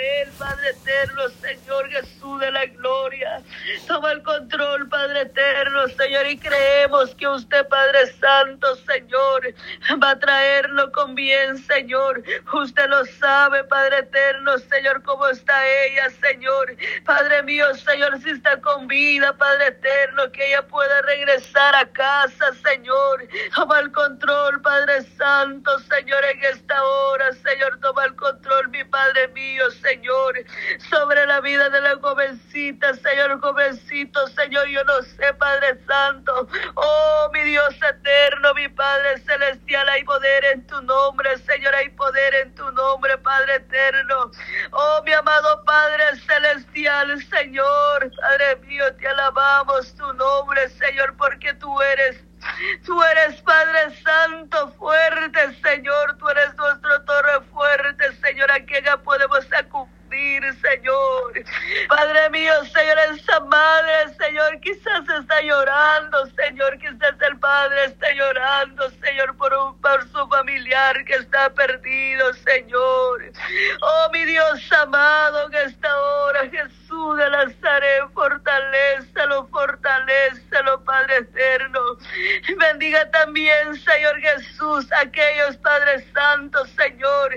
él, Padre eterno, Señor Jesús de la gloria. Toma el control, Padre eterno, Señor, y creemos que usted, Padre Santo, Señor, va a traerlo con bien, Señor. Usted lo sabe, Padre eterno, Señor, cómo está ella, Señor. Padre mío, Señor, si está con vida, Padre eterno, que ella pueda regresar a casa, Señor. Toma el control, Padre Santo, Señor, en esta hora, Señor, toma el control, mi Padre mío, Señor, sobre la vida de la jovencita, Señor, jovencito, Señor, yo no sé, Padre Santo. Oh, mi Dios eterno, mi Padre celestial, hay poder en tu nombre, Señor, hay poder en tu nombre, Padre eterno. Oh, mi amado Padre celestial, Señor, Padre mío, te alabamos tu nombre, Señor, porque tú eres Tú eres Padre Santo, fuerte, Señor. Tú eres nuestro torre fuerte, Señor, a quien podemos acudir, Señor. Padre mío, Señor, esa madre, Señor, quizás está llorando, Señor. Quizás el Padre está llorando, Señor, por, un, por su familiar que está perdido, Señor. Oh, mi Dios amado, que esta hora, Jesús de Nazaret, fortalecelo, fortalecelo, Padre eterno. Bendiga también, Señor Jesús, aquellos Padres Santos, Señor,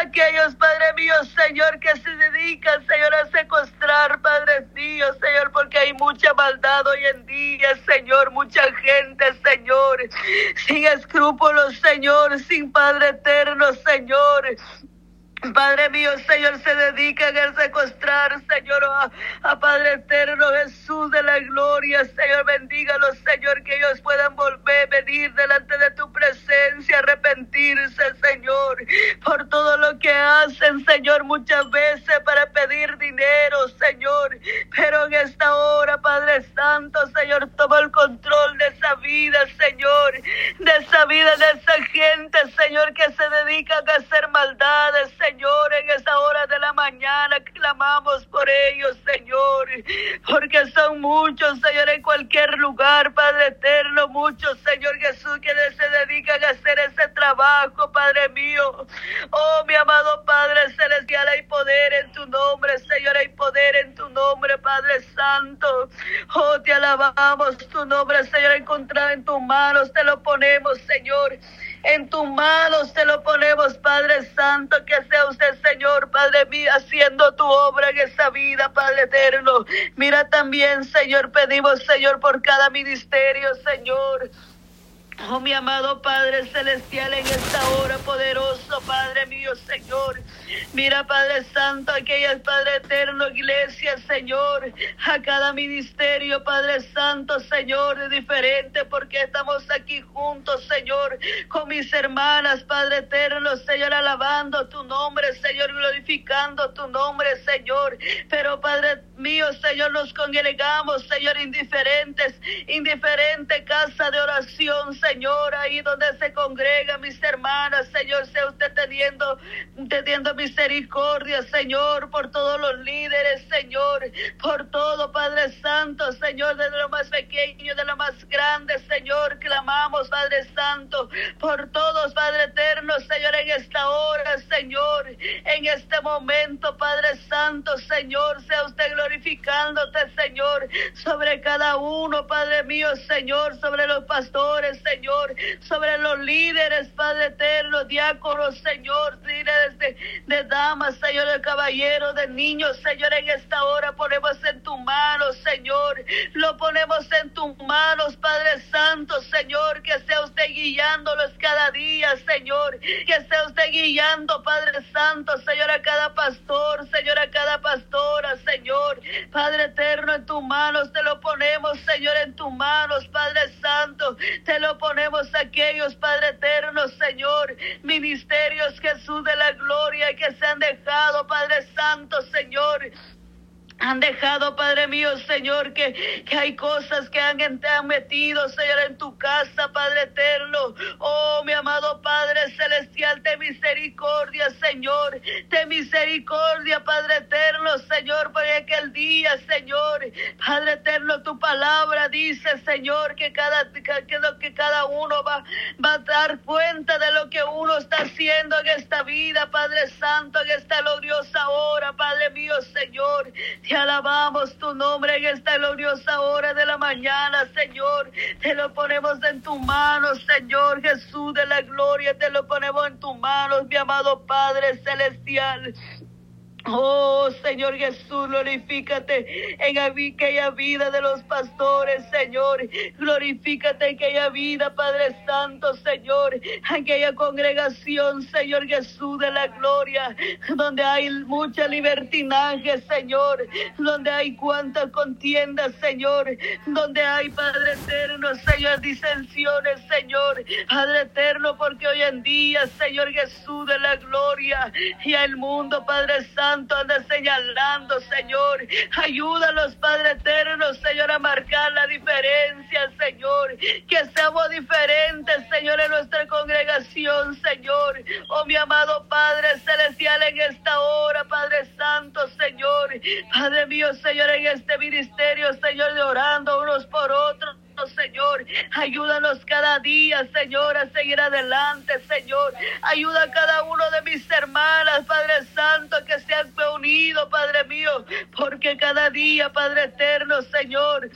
aquellos Padre mío, Señor, que se dedican, Señor, a secuestrar, Padre mío, Señor, porque hay mucha maldad hoy en día, Señor, mucha gente, Señor, sin escrúpulos, Señor, sin Padre eterno, Señor. Padre mío, Señor, se dedican a secuestrar, Señor, a, Padre eterno, Jesús de la gloria, Señor, bendígalos, Señor, que ellos puedan volver, venir delante de tu presencia, arrepentirse, Señor, por todo lo que hacen, Señor, muchas veces para pedir dinero, Señor, pero en esta hora, Padre Santo, Señor, toma el control de esa vida, Señor, de esa vida, de esa gente, Señor, que se dedican a hacer maldades, Señor. Señor, en esta hora de la mañana clamamos por ellos, Señor, porque son muchos, Señor, en cualquier lugar, Padre eterno, muchos, Señor Jesús, que se dedican a hacer ese trabajo, Padre mío. Oh, mi amado Padre celestial, hay poder en tu nombre, Señor, hay poder en tu nombre, Padre Santo. Oh, te alabamos tu nombre, Señor, encontrado en tus manos, te lo ponemos, Señor. En tus manos te lo ponemos, Padre Santo, que sea usted, Señor, Padre mío, haciendo tu obra en esa vida, Padre eterno. Mira también, Señor, pedimos, Señor, por cada ministerio, Señor. Oh, mi amado Padre Celestial, en esta hora poderoso, Padre mío, Señor. Mira, Padre Santo, aquellas, Padre Eterno, iglesia, Señor, a cada ministerio, Padre Santo, Señor, diferente, porque estamos aquí juntos, Señor, con mis hermanas, Padre Eterno, Señor, alabando tu nombre, Señor, glorificando tu nombre, Señor. Pero, Padre mío, Señor, nos congregamos, Señor, indiferentes, indiferente casa de oración, Señor, ahí donde se congregan mis hermanas, Señor, sea usted teniendo, teniendo misericordia, Señor, por todos los líderes, Señor, por todo, Padre Santo, Señor, desde lo más pequeño, de lo más grande, Señor, clamamos, Padre Santo, por todos, Padre Eterno, Señor, en esta hora, Señor, en este momento, Padre Santo, Señor, sea usted glorificándote, Señor, sobre cada uno, Padre mío, Señor, sobre los pastores, Señor, sobre los líderes, Padre Eterno, diáconos, Señor, líderes de, de damas, Señor, de caballeros, de niños, Señor, en esta hora ponemos en tus manos, Señor, lo ponemos en tus manos, Padre Santo, Señor, que sea usted guiándolos cada día, Señor, que sea usted guiando, Padre Santo, Señor, a cada pastor, Señor, a cada pastora, Señor, Padre eterno, en tus manos te lo ponemos, Señor, en tus manos, Padre Santo, te lo ponemos aquellos, Padre eterno, Señor, ministerios, Jesús de la gloria, que se han dejado, Padre Santo, Señor han dejado, Padre mío, Señor, que, que hay cosas que han, te han metido, Señor, en tu casa, Padre eterno. Oh, mi amado Padre celestial, ten misericordia, Señor. Ten misericordia, Padre eterno, Señor, por aquel día, Señor. Padre eterno, tu palabra dice, Señor, que cada, que, que cada uno va, va a dar cuenta de lo que uno está haciendo en esta vida, Padre Santo, en esta gloriosa hora, Padre mío, Señor. Te alabamos nombre en esta gloriosa hora de la mañana, Señor. Te lo ponemos en tus manos, Señor Jesús de la gloria. Te lo ponemos en tus manos, mi amado Padre celestial. Oh Señor Jesús, glorifícate en aquella vida de los pastores, Señor. Glorifícate en aquella vida, Padre Santo, Señor. Aquella congregación, Señor Jesús de la gloria, donde hay mucha libertinaje, Señor. Donde hay cuantas contiendas, Señor. Donde hay, Padre eterno, Señor, disensiones, Señor. Padre eterno, porque hoy en día, Señor Jesús de la gloria y el mundo, Padre Santo anda señalando, Señor. Ayúdanos, Padre eterno, Señor, a marcar la diferencia, Señor. Que seamos diferentes, Señor, en nuestra congregación, Señor. Oh, mi amado Padre celestial, en esta hora, Padre Santo, Señor. Padre mío, Señor, en este ministerio, Señor, de orando unos por otros. Señor. Ayúdanos cada día, Señor, a seguir adelante, Señor. Ayuda a cada uno de mis hermanas, Padre Santo, que se han unido, Padre mío, porque cada día, Padre eterno, Señor,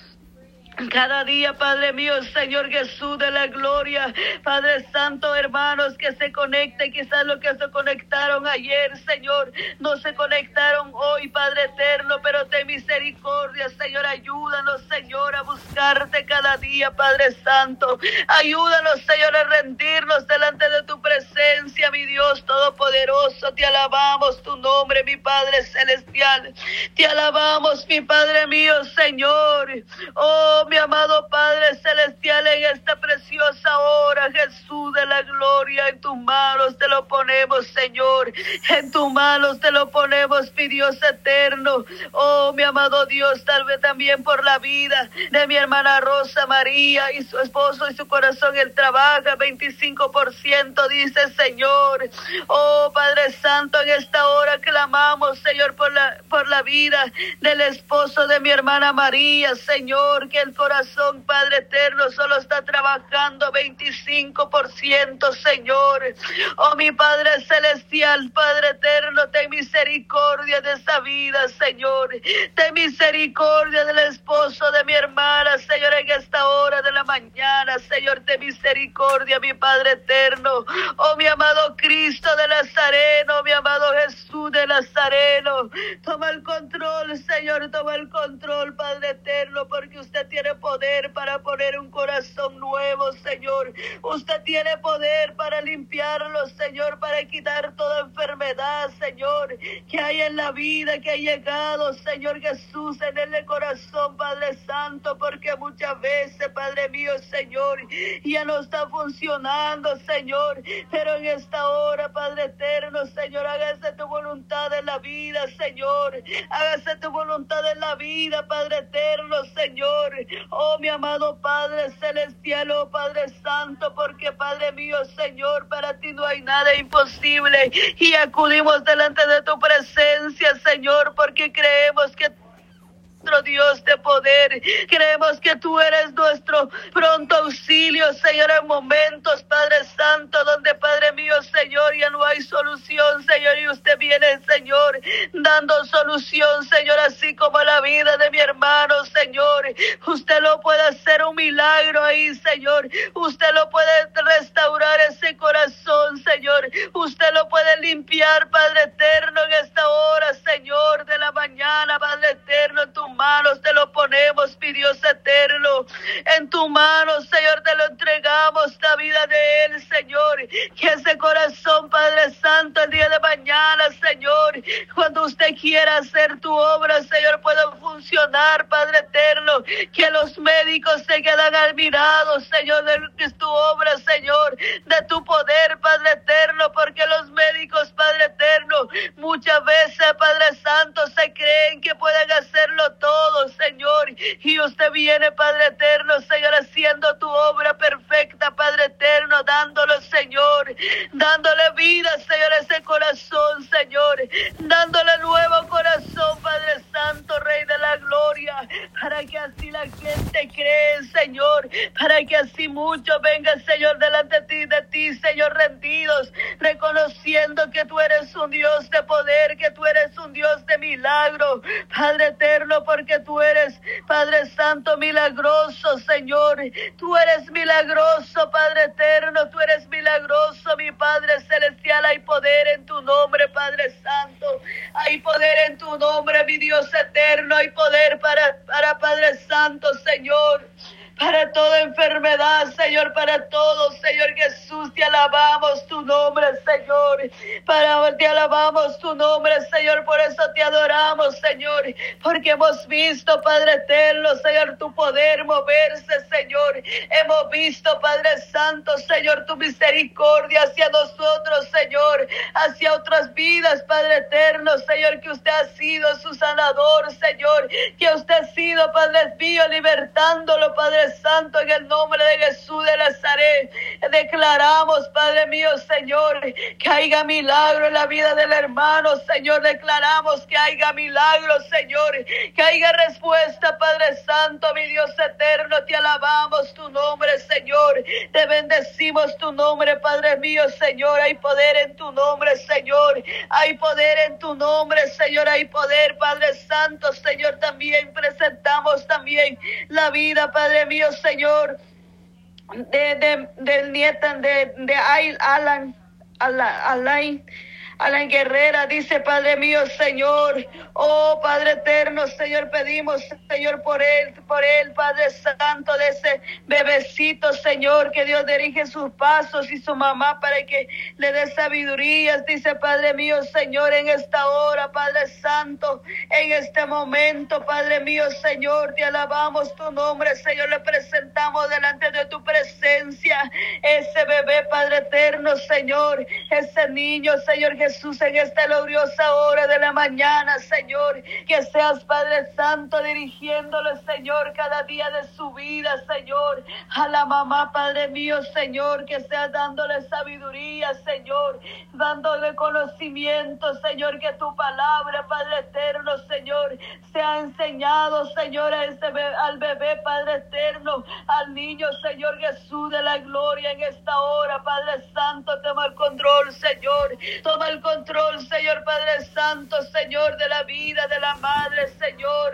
cada día, Padre mío, Señor Jesús de la gloria, Padre Santo, hermanos, que se conecten, quizás los que se conectaron ayer, Señor, no se conectaron hoy, Padre eterno, pero ten misericordia, Señor, ayúdanos, Señor, a buscarte cada día, Padre Santo, ayúdanos, Señor, a rendirnos delante de tu presencia, mi Dios Todopoderoso, te alabamos tu nombre, mi Padre Celestial, te alabamos, mi Padre mío, Señor, oh, mi amado Padre Celestial, en esta preciosa hora, Jesús de la gloria, en tus manos te lo ponemos, Señor. En tus manos te lo ponemos, mi Dios eterno. Oh, mi amado Dios, tal vez también por la vida de mi hermana Rosa María y su esposo y su corazón. Él trabaja 25%, dice Señor. Oh, Padre Santo, en esta hora clamamos, Señor, por la, por la vida del esposo de mi hermana María, Señor, que el corazón, Padre eterno, solo está trabajando 25%, Señor. Oh, mi Padre celestial, Padre eterno, ten misericordia de esa vida, Señor. Ten misericordia del esposo de mi hermana, Señor, en esta hora de la mañana, Señor, ten misericordia, mi Padre eterno. Oh, mi amado Cristo de Nazareno, mi amado Jesús de Nazareno. Toma el control, Señor, toma el control, Padre eterno, porque usted tiene poder para poner un corazón nuevo, Señor. Usted tiene poder para limpiarlo, Señor, para quitar toda enfermedad, Señor, que hay en la vida, que ha llegado, Señor Jesús, en el corazón, Padre Santo, porque muchas veces, Padre mío, Señor, ya no está funcionando, Señor, pero en esta hora, Padre eterno, Señor, hágase tu voluntad en la vida, Señor, hágase tu voluntad en la vida, Padre eterno, Señor, Oh, mi amado Padre Celestial, oh Padre Santo, porque Padre mío, Señor, para ti no hay nada imposible. Y acudimos delante de tu presencia, Señor, porque creemos que nuestro Dios de poder. Creemos que tú eres nuestro pronto auxilio, Señor, en momentos, Padre Santo, donde, Padre mío, Señor, ya no hay solución, Señor, y usted viene, Señor, dando solución, Señor, así como la vida de mi hermano, Señor. Usted lo puede hacer un milagro ahí, Señor. Usted lo puede restaurar ese corazón, Señor. Usted lo puede limpiar, Padre eterno, en esta hora, Señor, de la mañana, Padre eterno, tu manos te lo ponemos, mi Dios eterno. En tu mano, Señor, te lo entregamos la vida de Él, Señor. Que ese corazón, Padre Santo, el día de mañana, Señor, cuando usted quiera hacer tu obra, Señor, pueda funcionar, Padre eterno. Que los médicos se quedan admirados, Señor, de tu obra, Señor, de tu poder, Padre eterno, porque los médicos, Padre eterno, muchas veces, Padre Santo, se creen que pueden hacer Y usted viene, Padre eterno, Señor, haciendo tu obra perfecta, Padre eterno, dándole, Señor, dándole vida, Señor, a ese corazón, Señor, dándole nuevo corazón, Padre Santo, Rey de la Gloria, para que así la gente cree, Señor, para que así muchos vengan, Señor, delante de ti, Señor, rendidos, reconociendo que tú eres un Dios de poder, que tú eres un Dios de milagro, Padre eterno, porque tú eres, Padre Santo, milagroso, Señor, tú eres milagroso, Padre eterno, tú eres milagroso, mi Padre celestial, hay poder en tu nombre, Padre Santo, hay poder en tu nombre, mi Dios eterno, hay poder para, para Padre Santo, Señor para toda enfermedad, Señor, para todo, Señor Jesús, te alabamos tu nombre, Señor, para te alabamos tu nombre, Señor, por eso te adoramos, Señor, porque hemos visto, Padre eterno, Señor, tu poder moverse, Señor, hemos visto, Padre Santo, Señor, tu misericordia hacia nosotros, Señor, hacia otras vidas, Padre eterno, Señor, que usted ha sido su sanador, Señor, que usted ha sido, Padre mío, libertándolo, Padre Santo, en el nombre de Jesús de Nazaret. Declaramos, Padre mío, Señor, que haya milagro en la vida del hermano, Señor. Declaramos que haya milagro, Señor. Que haya respuesta, Padre Santo, mi Dios eterno. Te alabamos tu nombre, Señor. Te bendecimos tu nombre, Padre mío, Señor. Hay poder en tu nombre, Señor. Hay poder en tu nombre, Señor. Hay poder, Padre Santo, Señor. También presentamos también la vida, Padre mío Señor, de, de, del nieto de, de Alan, Alain, Alan Guerrera dice, Padre mío, Señor, oh Padre eterno, Señor, pedimos, Señor, por él, por él, Padre Santo, de ese bebecito, Señor, que Dios dirige sus pasos y su mamá para que le dé sabiduría, dice, Padre mío, Señor, en esta hora, Padre Santo, en este momento, Padre mío, Señor, te alabamos tu nombre, Señor, le presentamos delante de tu presencia ese bebé, Padre eterno, Señor, ese niño, Señor, Jesús, en esta gloriosa hora de la mañana, Señor, que seas Padre Santo dirigiéndole, Señor, cada día de su vida, Señor, a la mamá, Padre mío, Señor, que seas dándole sabiduría, Señor, dándole conocimiento, Señor, que tu palabra, Padre eterno, Señor, se ha enseñado, Señor, a al bebé, Padre eterno, al niño, Señor Jesús de la gloria en esta hora, Padre Santo, toma el control, Señor, toma el control, Señor Padre Santo, Señor de la vida de la madre, Señor.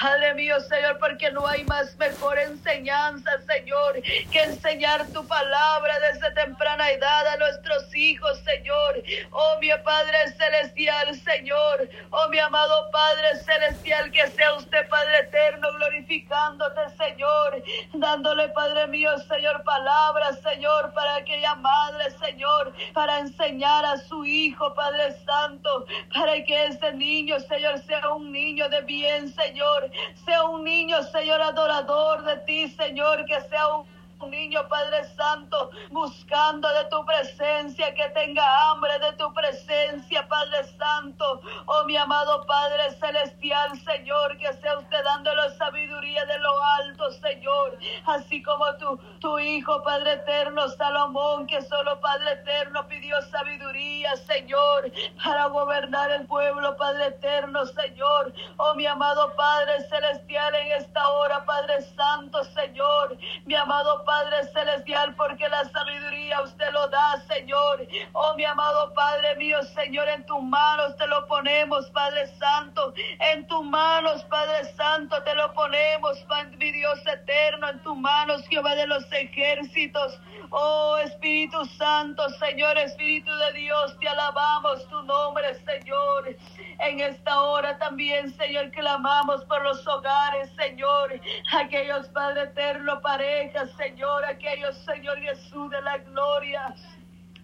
Padre mío, Señor, porque no hay más mejor enseñanza, Señor, que enseñar tu palabra desde temprana edad a nuestros hijos, Señor. Oh, mi Padre Celestial, Señor. Oh, mi amado Padre Celestial, que sea usted, Padre Eterno, glorificándote, Señor. Dándole, Padre mío, Señor, palabras, Señor, para aquella madre, Señor, para enseñar a su hijo Padre Santo, para que ese niño, Señor, sea un niño de bien, Señor, sea un niño, Señor, adorador de ti, Señor, que sea un niño, Padre Santo, buscando de tu presencia, que tenga hambre de tu presencia, Padre Santo. Oh, mi amado Padre Celestial, Señor, que sea usted dándole sabiduría de lo alto, Señor. Así como tu, tu Hijo, Padre Eterno, Salomón, que solo Padre Eterno pidió sabiduría, Señor, para gobernar el pueblo, Padre Eterno, Señor. Oh, mi amado Padre Celestial, en esta hora, Padre Santo, Señor. Mi amado Padre Celestial, porque la sabiduría usted lo da, Señor. Oh, mi amado Padre mío, Señor, en tus manos te lo ponemos, Padre Santo. En tus manos, Padre Santo, te lo ponemos, mi Dios eterno, en tus manos, Jehová de los ejércitos. Oh Espíritu Santo, Señor, Espíritu de Dios, te alabamos tu nombre, Señor. En esta hora también, Señor, clamamos por los hogares, Señor. Aquellos, Padre eterno, parejas, Señor. Aquellos, Señor Jesús de la gloria.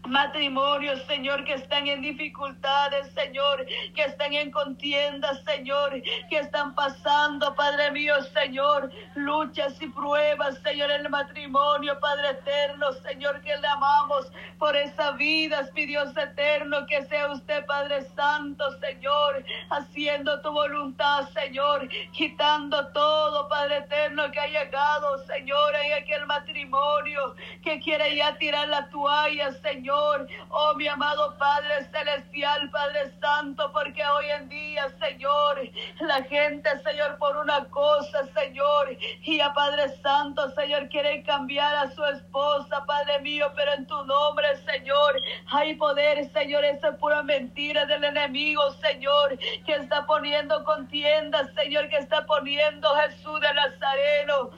Matrimonios, Señor, que están en dificultades, Señor, que están en contiendas, Señor, que están pasando, Padre mío, Señor, luchas y pruebas, Señor, en el matrimonio, Padre eterno, Señor, que le amamos por esa vida, mi Dios eterno, que sea usted, Padre Santo, Señor, haciendo tu voluntad, Señor, quitando todo, Padre eterno, que ha llegado, Señor, en aquel matrimonio, que quiere ya tirar la toalla, Señor Oh, mi amado Padre Celestial, Padre Santo, porque hoy en día, Señor, la gente, Señor, por una cosa, Señor, y a Padre Santo, Señor, quiere cambiar a su esposa, Padre mío, pero en tu nombre, Señor, hay poder, Señor, esa es pura mentira del enemigo, Señor, que está poniendo contiendas, Señor, que está poniendo Jesús de Nazareno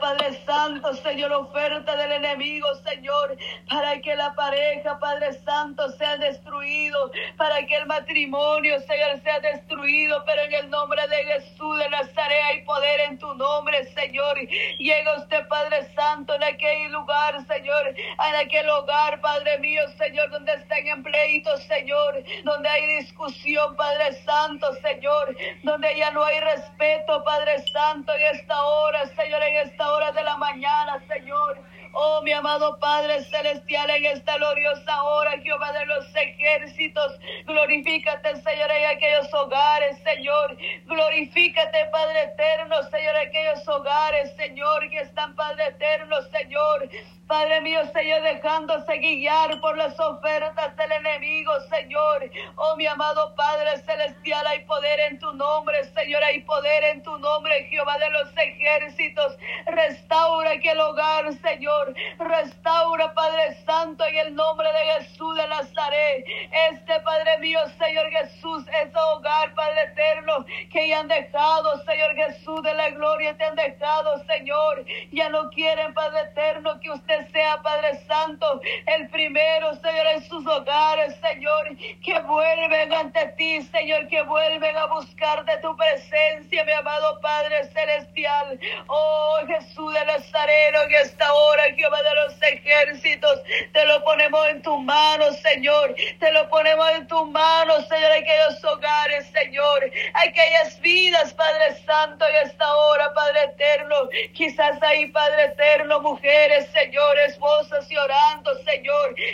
Padre Santo, Señor, oferta del enemigo, Señor, para que la pareja, Padre Santo, sea destruido, para que el matrimonio, Señor, sea destruido, pero en el nombre de Jesús de Nazaret hay poder en tu nombre, Señor. Llega usted, Padre Santo, en aquel lugar, Señor, en aquel hogar, Padre mío, Señor, donde están en pleito, Señor, donde hay discusión, Padre Santo, Señor, donde ya no hay respeto, Padre Santo, en esta hora, Señor, en esta hora de la mañana, Señor. Oh, mi amado Padre Celestial, en esta gloriosa hora, Jehová de los ejércitos, glorifícate, Señor, en aquellos hogares, Señor. Glorifícate, Padre eterno, Señor, en aquellos hogares, Señor, que están, Padre eterno, Señor. Padre mío, Señor, dejándose guiar por las ofertas del enemigo, Señor. Oh, mi amado Padre Celestial, hay poder en tu nombre, Señor, hay poder en tu nombre, Jehová de los ejércitos. Restaura aquel hogar, Señor. Restaura, Padre Santo, en el nombre de Jesús de Nazaret. Este, Padre mío, Señor Jesús, ese hogar, Padre eterno, que han dejado, Señor Jesús de la gloria, te han dejado, Señor. Ya no quieren, Padre eterno, que usted sea, Padre Santo, el primero, Señor, en sus hogares, Señor, que vuelven ante ti, Señor, que vuelven a buscar de tu presencia, mi amado Padre Celestial. Oh Jesús de Nazareno, en esta hora, Jehová de los ejércitos, te lo ponemos en tus manos, Señor, te lo ponemos en tus manos, Señor, aquellos hogares, Señor, aquellas vidas, Padre Santo, en esta hora, Padre eterno, quizás ahí, Padre eterno, mujeres, Señor, esposas y.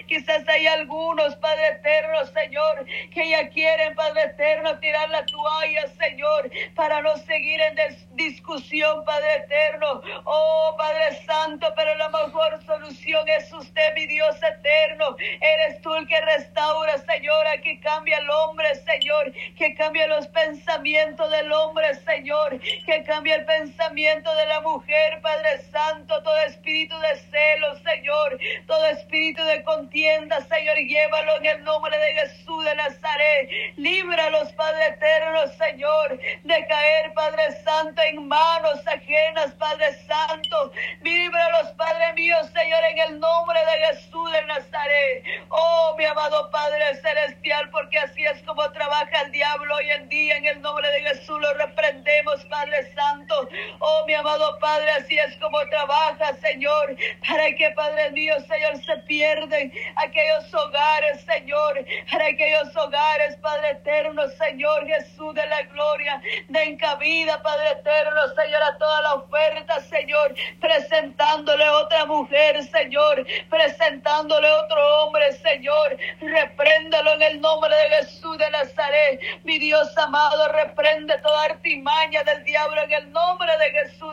Quizás hay algunos, Padre eterno, Señor, que ya quieren, Padre eterno, tirar la toalla, Señor, para no seguir en discusión, Padre eterno. Oh, Padre Santo, pero la mejor solución es usted, mi Dios eterno. Eres tú el que restaura, Señor, que cambia el hombre, Señor, que cambia los pensamientos del hombre, Señor, que cambia el pensamiento de la mujer, Padre Santo, todo espíritu de celo Señor. Todo espíritu de contienda, Señor, llévalo en el nombre de Jesús de Nazaret. Líbralos, Padre eterno, Señor, de caer, Padre Santo, en manos ajenas, Padre Santo. Líbralos, Padre mío, Señor, en el nombre de Jesús de Nazaret. Oh, mi amado Padre Celestial, porque así es como trabaja el diablo hoy en día. En el nombre de Jesús lo reprendemos, Padre Santo. Oh, mi amado Padre, así es como trabaja, Señor, para que, Padre mío, Señor, se pierden aquellos hogares, Señor, para aquellos hogares, Padre eterno, Señor Jesús de la gloria, den cabida, Padre eterno, Señor, a toda la oferta, Señor, presentándole otra mujer, Señor, presentándole otro hombre, Señor, repréndalo en el nombre de Jesús de Nazaret, mi Dios amado, reprende toda artimaña del diablo en el nombre de Jesús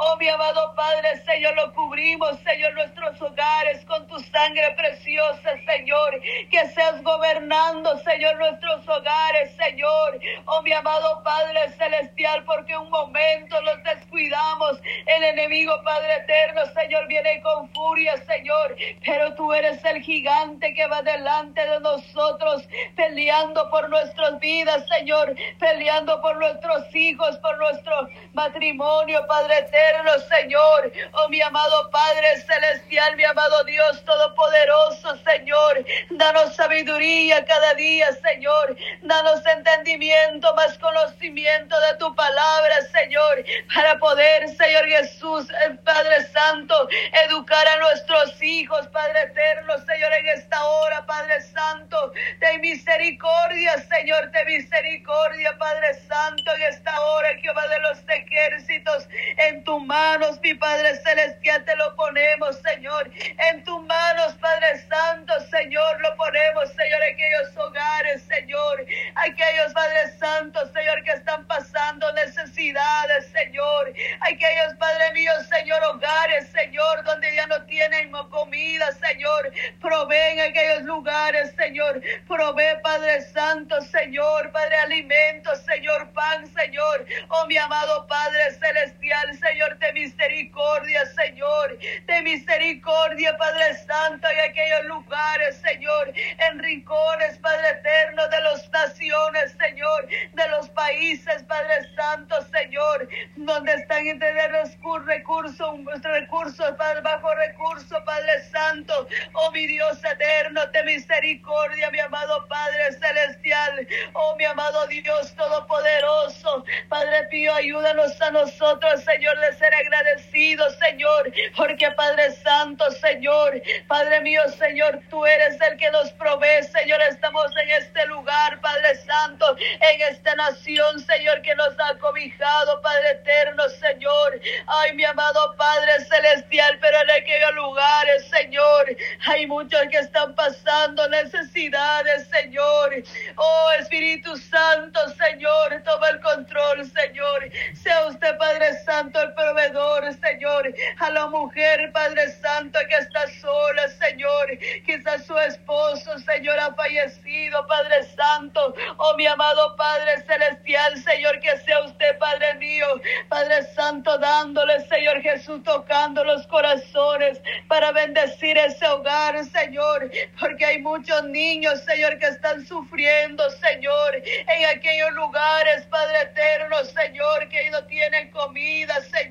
oh mi amado Padre, Señor, lo cubrimos Señor, nuestros hogares con tu sangre preciosa, Señor. Que seas gobernando, Señor, nuestros hogares, Señor. Oh, mi amado Padre Celestial, porque un momento los descuidamos. El enemigo, Padre eterno, Señor, viene con furia, Señor. Pero tú eres el gigante que va delante de nosotros, peleando por nuestras vidas, Señor. Peleando por nuestros hijos, por nuestro matrimonio, Padre eterno, Señor. Oh, mi amado Padre. Celestial, mi amado Dios Todopoderoso, Señor. Danos sabiduría cada día Señor. Danos entendimiento, más conocimiento de tu palabra, Señor, para poder, Señor Jesús, eh, Padre Santo, educar a nuestros hijos, Padre eterno, Señor, en esta hora, Padre Santo, de misericordia, Señor, de misericordia, Padre Santo, en esta hora, Jehová de los ejércitos, en manos, mi Padre Celestial, te lo ponemos, Señor, en tus manos, Padre Santo, Señor, lo ponemos, Señor, aquellos hogares, Señor, aquellos, Padre Santo, Señor, que están pasando necesidades, Señor, aquellos, Padre mío, Señor, hogares, Señor, donde ya no tienen comida, Señor, proveen aquellos lugares, Señor, provee, Padre Santo, Señor, Padre, alimento, Señor, pan, Señor, oh mi amado Padre Celestial, Señor, de misericordia, Señor, de misericordia, Padre Santo, en aquellos lugares, Señor, en rincones, Padre eterno, de las naciones, Señor, de los países, Padre Santo, Señor, donde están entre los recursos, recursos, Padre, bajo recursos, Padre Santo, oh mi Dios eterno, de misericordia, mi amado Padre Celestial, oh mi amado Dios Todopoderoso, Padre Pío, ayúdanos a nosotros, Señor, ser agradecidos, Señor, porque Padre Santo, Señor, Padre mío, Señor, tú eres el que nos provee, Señor, estamos en este lugar, Padre Santo, en esta nación, Señor, que nos ha cobijado, Padre eterno, Señor, ay, mi amado Padre Celestial, pero en aquellos lugares, Señor, hay muchos que están pasando necesidades, Señor, oh Espíritu Santo, Señor, toma el control, Señor, sea usted, Padre Santo, el proveedor, Señor, a la mujer, Padre Santo, que está sola, Señor, quizás su esposo, Señor, ha fallecido, Padre Santo, oh mi amado Padre Celestial, Señor, que sea usted, Padre mío, Padre Santo, dándole, Señor Jesús, tocando los corazones para bendecir ese hogar, Señor, porque hay muchos niños, Señor, que están sufriendo, Señor, en aquellos lugares, Padre eterno, Señor, que no tienen comida, Señor.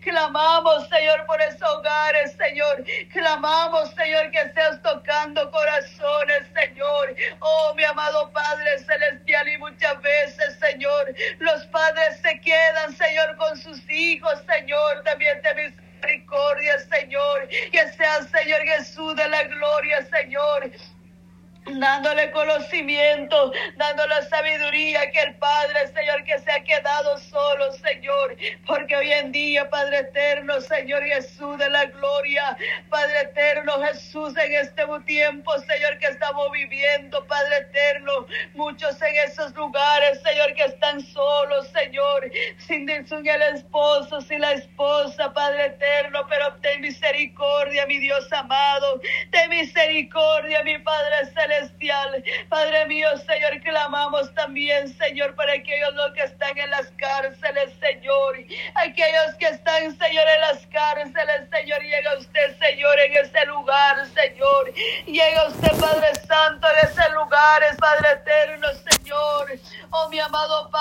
Clamamos, Señor, por esos hogares, Señor. Clamamos, Señor, que seas tocando corazones, Señor. Oh, mi amado Padre Celestial, y muchas veces, Señor, los padres se quedan, Señor, con sus hijos, Señor. También te misericordia, Señor. Que sea, Señor Jesús, de la gloria, Señor dándole conocimiento, dándole sabiduría que el Padre, Señor, que se ha quedado solo, Señor, porque hoy en día, Padre eterno, Señor Jesús de la gloria, Padre eterno, Jesús, en este tiempo, Señor, que estamos viviendo, Padre eterno, muchos en esos lugares, Señor, que están solos, Señor, sin, sin el esposo, sin la esposa, Padre eterno, pero ten misericordia, mi Dios amado, ten misericordia, mi Padre celestial celestial. Padre mío, Señor, clamamos también, Señor, para aquellos los que están en las cárceles, Señor. Aquellos que están, Señor, en las cárceles, Señor. Llega usted, Señor, en ese lugar, Señor. Llega usted, Padre Santo, en ese lugar, es Padre Eterno, Señor. Oh, mi amado Padre.